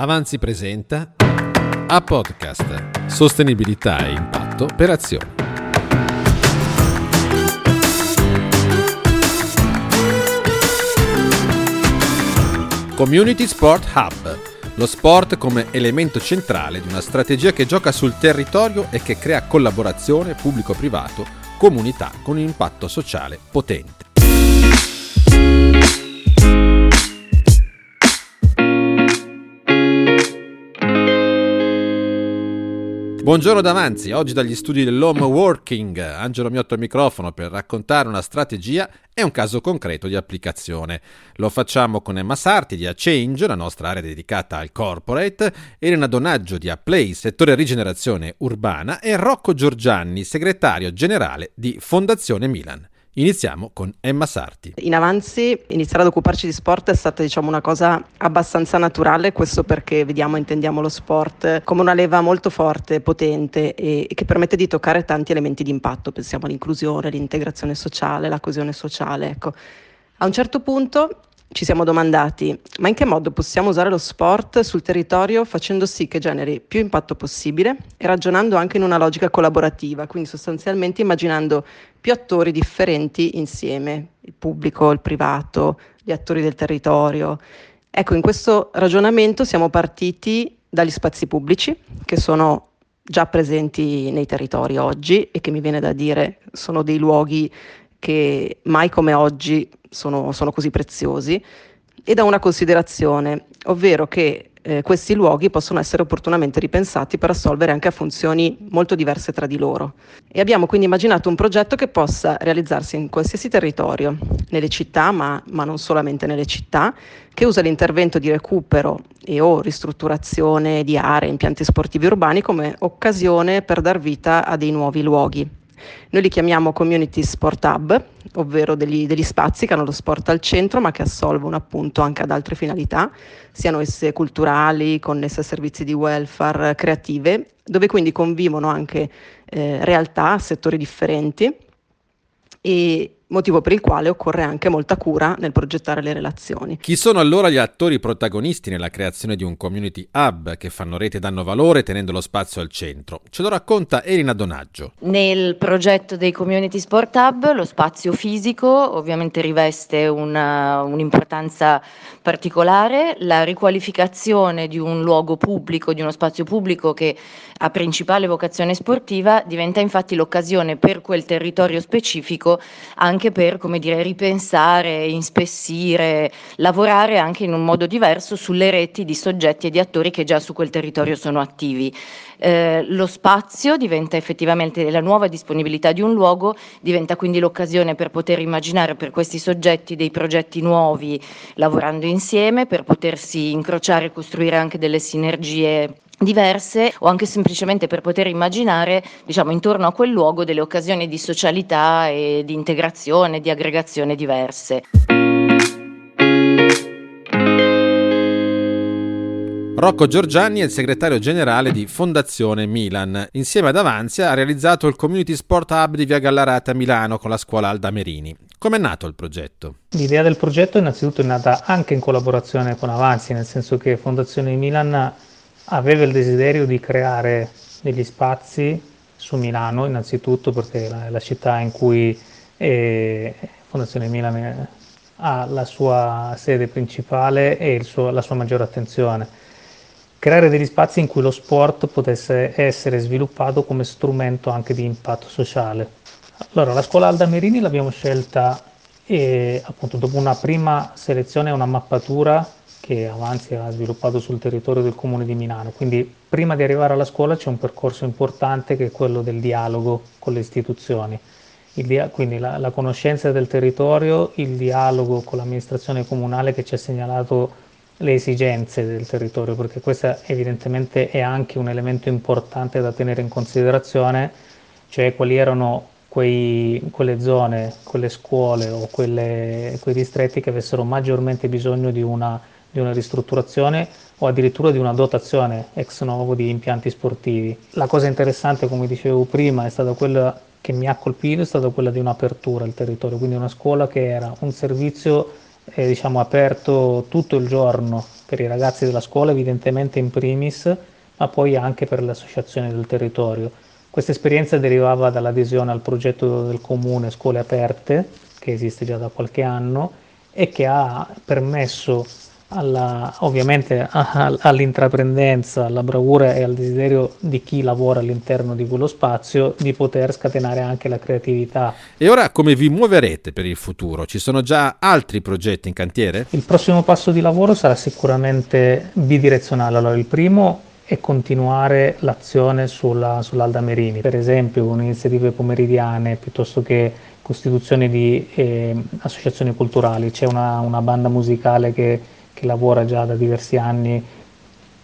Avanzi presenta a podcast Sostenibilità e impatto per azione. Community Sport Hub, lo sport come elemento centrale di una strategia che gioca sul territorio e che crea collaborazione pubblico-privato, comunità con un impatto sociale potente. Buongiorno Davanzi, oggi dagli studi dell'Home Working, Angelo Miotto al microfono per raccontare una strategia e un caso concreto di applicazione. Lo facciamo con Emma Sarti di A-Change, la nostra area dedicata al corporate, Elena Donaggio di A-Play, settore rigenerazione urbana e Rocco Giorgianni, segretario generale di Fondazione Milan. Iniziamo con Emma Sarti. In avanzi iniziare ad occuparci di sport è stata diciamo, una cosa abbastanza naturale, questo perché vediamo e intendiamo lo sport come una leva molto forte, potente e che permette di toccare tanti elementi di impatto, pensiamo all'inclusione, l'integrazione sociale, la coesione sociale. Ecco. A un certo punto ci siamo domandati, ma in che modo possiamo usare lo sport sul territorio facendo sì che generi più impatto possibile e ragionando anche in una logica collaborativa, quindi sostanzialmente immaginando più attori differenti insieme, il pubblico, il privato, gli attori del territorio. Ecco, in questo ragionamento siamo partiti dagli spazi pubblici, che sono già presenti nei territori oggi e che mi viene da dire sono dei luoghi che mai come oggi sono, sono così preziosi, e da una considerazione, ovvero che eh, questi luoghi possono essere opportunamente ripensati per assolvere anche a funzioni molto diverse tra di loro. E abbiamo quindi immaginato un progetto che possa realizzarsi in qualsiasi territorio, nelle città, ma, ma non solamente nelle città, che usa l'intervento di recupero e o ristrutturazione di aree, impianti sportivi urbani come occasione per dar vita a dei nuovi luoghi noi li chiamiamo Community Sport Hub, ovvero degli, degli, spazi che hanno lo sport al centro ma che assolvono appunto anche ad altre finalità, siano esse culturali, connesse a servizi di welfare, creative, dove quindi convivono anche eh, realtà, settori differenti. E motivo per il quale occorre anche molta cura nel progettare le relazioni. Chi sono allora gli attori protagonisti nella creazione di un community hub che fanno rete e danno valore tenendo lo spazio al centro? Ce lo racconta Elina Donaggio. Nel progetto dei community sport hub lo spazio fisico ovviamente riveste una, un'importanza particolare, la riqualificazione di un luogo pubblico, di uno spazio pubblico che ha principale vocazione sportiva diventa infatti l'occasione per quel territorio specifico anche anche per come dire, ripensare, inspessire, lavorare anche in un modo diverso sulle reti di soggetti e di attori che già su quel territorio sono attivi. Eh, lo spazio diventa effettivamente la nuova disponibilità di un luogo, diventa quindi l'occasione per poter immaginare per questi soggetti dei progetti nuovi lavorando insieme, per potersi incrociare e costruire anche delle sinergie diverse o anche semplicemente per poter immaginare diciamo, intorno a quel luogo delle occasioni di socialità e di integrazione, di aggregazione diverse. Rocco Giorgiani è il segretario generale di Fondazione Milan. Insieme ad Avanzia ha realizzato il Community Sport Hub di Via Gallarata a Milano con la scuola Alda Merini. Come è nato il progetto? L'idea del progetto innanzitutto è nata anche in collaborazione con Avanzia, nel senso che Fondazione Milan aveva il desiderio di creare degli spazi su Milano, innanzitutto perché è la, la città in cui eh, Fondazione Milan ha la sua sede principale e suo, la sua maggiore attenzione. Creare degli spazi in cui lo sport potesse essere sviluppato come strumento anche di impatto sociale. Allora, la scuola Alda Merini l'abbiamo scelta e appunto dopo una prima selezione e una mappatura che Avanzi ha sviluppato sul territorio del comune di Milano. Quindi prima di arrivare alla scuola c'è un percorso importante che è quello del dialogo con le istituzioni. Dia- quindi la, la, conoscenza del territorio, il dialogo con l'amministrazione comunale che ci ha segnalato le esigenze del territorio, perché questo evidentemente è anche un elemento importante da tenere in considerazione, cioè quali erano quei, quelle zone, quelle scuole o quelle, quei distretti che avessero maggiormente bisogno di una di una ristrutturazione o addirittura di una dotazione ex novo di impianti sportivi. La cosa interessante, come dicevo prima, è stata quella che mi ha colpito, è stata quella di un'apertura al territorio, quindi una scuola che era un servizio è diciamo, aperto tutto il giorno per i ragazzi della scuola, evidentemente in primis, ma poi anche per le associazioni del territorio. Questa esperienza derivava dall'adesione al progetto del comune Scuole Aperte, che esiste già da qualche anno e che ha permesso alla, ovviamente all'intraprendenza, alla bravura e al desiderio di chi lavora all'interno di quello spazio di poter scatenare anche la creatività. E ora come vi muoverete per il futuro? Ci sono già altri progetti in cantiere? Il prossimo passo di lavoro sarà sicuramente bidirezionale. Allora, il primo è continuare l'azione sulla, sull'Alda Merini, per esempio con iniziative pomeridiane piuttosto che costituzione di eh, associazioni culturali. C'è una, una banda musicale che che lavora già da diversi anni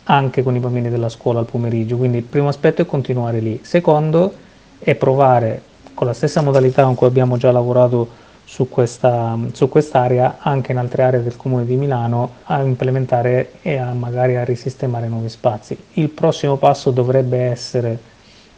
anche con i bambini della scuola al pomeriggio, quindi il primo aspetto è continuare lì. Secondo è provare con la stessa modalità con cui abbiamo già lavorato su, questa, su quest'area anche in altre aree del comune di Milano a implementare e a magari a risistemare nuovi spazi. Il prossimo passo dovrebbe essere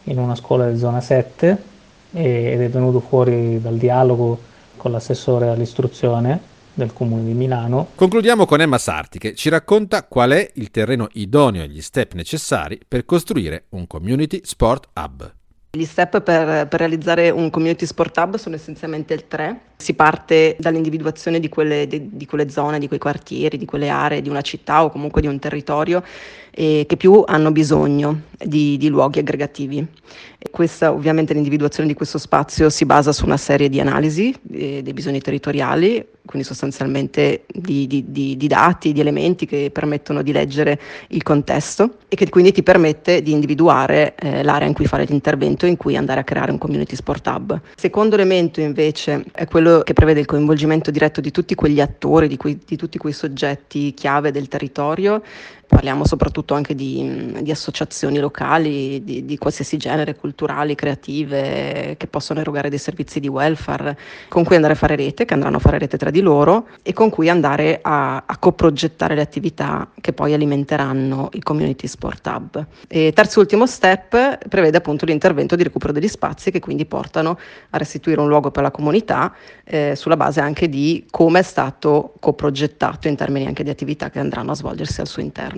in una scuola di zona 7 ed è venuto fuori dal dialogo con l'assessore all'istruzione del comune di Milano. Concludiamo con Emma Sarti che ci racconta qual è il terreno idoneo e gli step necessari per costruire un community sport hub. Gli step per, per, realizzare un community sport hub sono essenzialmente tre. Si parte dall'individuazione di quelle, di, di quelle, zone, di quei quartieri, di quelle aree, di una città o comunque di un territorio eh, che più hanno bisogno di, di luoghi aggregativi. E questa, ovviamente l'individuazione di questo spazio si basa su una serie di analisi eh, dei bisogni territoriali, quindi sostanzialmente di, di, dati, di elementi che permettono di leggere il contesto e che quindi ti permette di individuare eh, l'area in cui fare l'intervento e in cui andare a creare un community sport hub. Secondo elemento invece è quello che prevede il coinvolgimento diretto di tutti quegli attori, di, quei, di tutti quei soggetti chiave del territorio Parliamo soprattutto anche di, di associazioni locali di, di, qualsiasi genere, culturali, creative, che possono erogare dei servizi di welfare, con cui andare a fare rete, che andranno a fare rete tra di loro e con cui andare a, a coprogettare le attività che poi alimenteranno il Community Sport Hub. E terzo e ultimo step prevede appunto l'intervento di recupero degli spazi che quindi portano a restituire un luogo per la comunità eh, sulla base anche di come è stato coprogettato in termini anche di attività che andranno a svolgersi al suo interno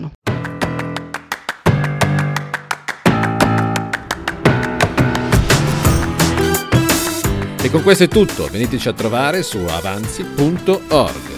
E con questo è tutto, veniteci a trovare su avanzi.org.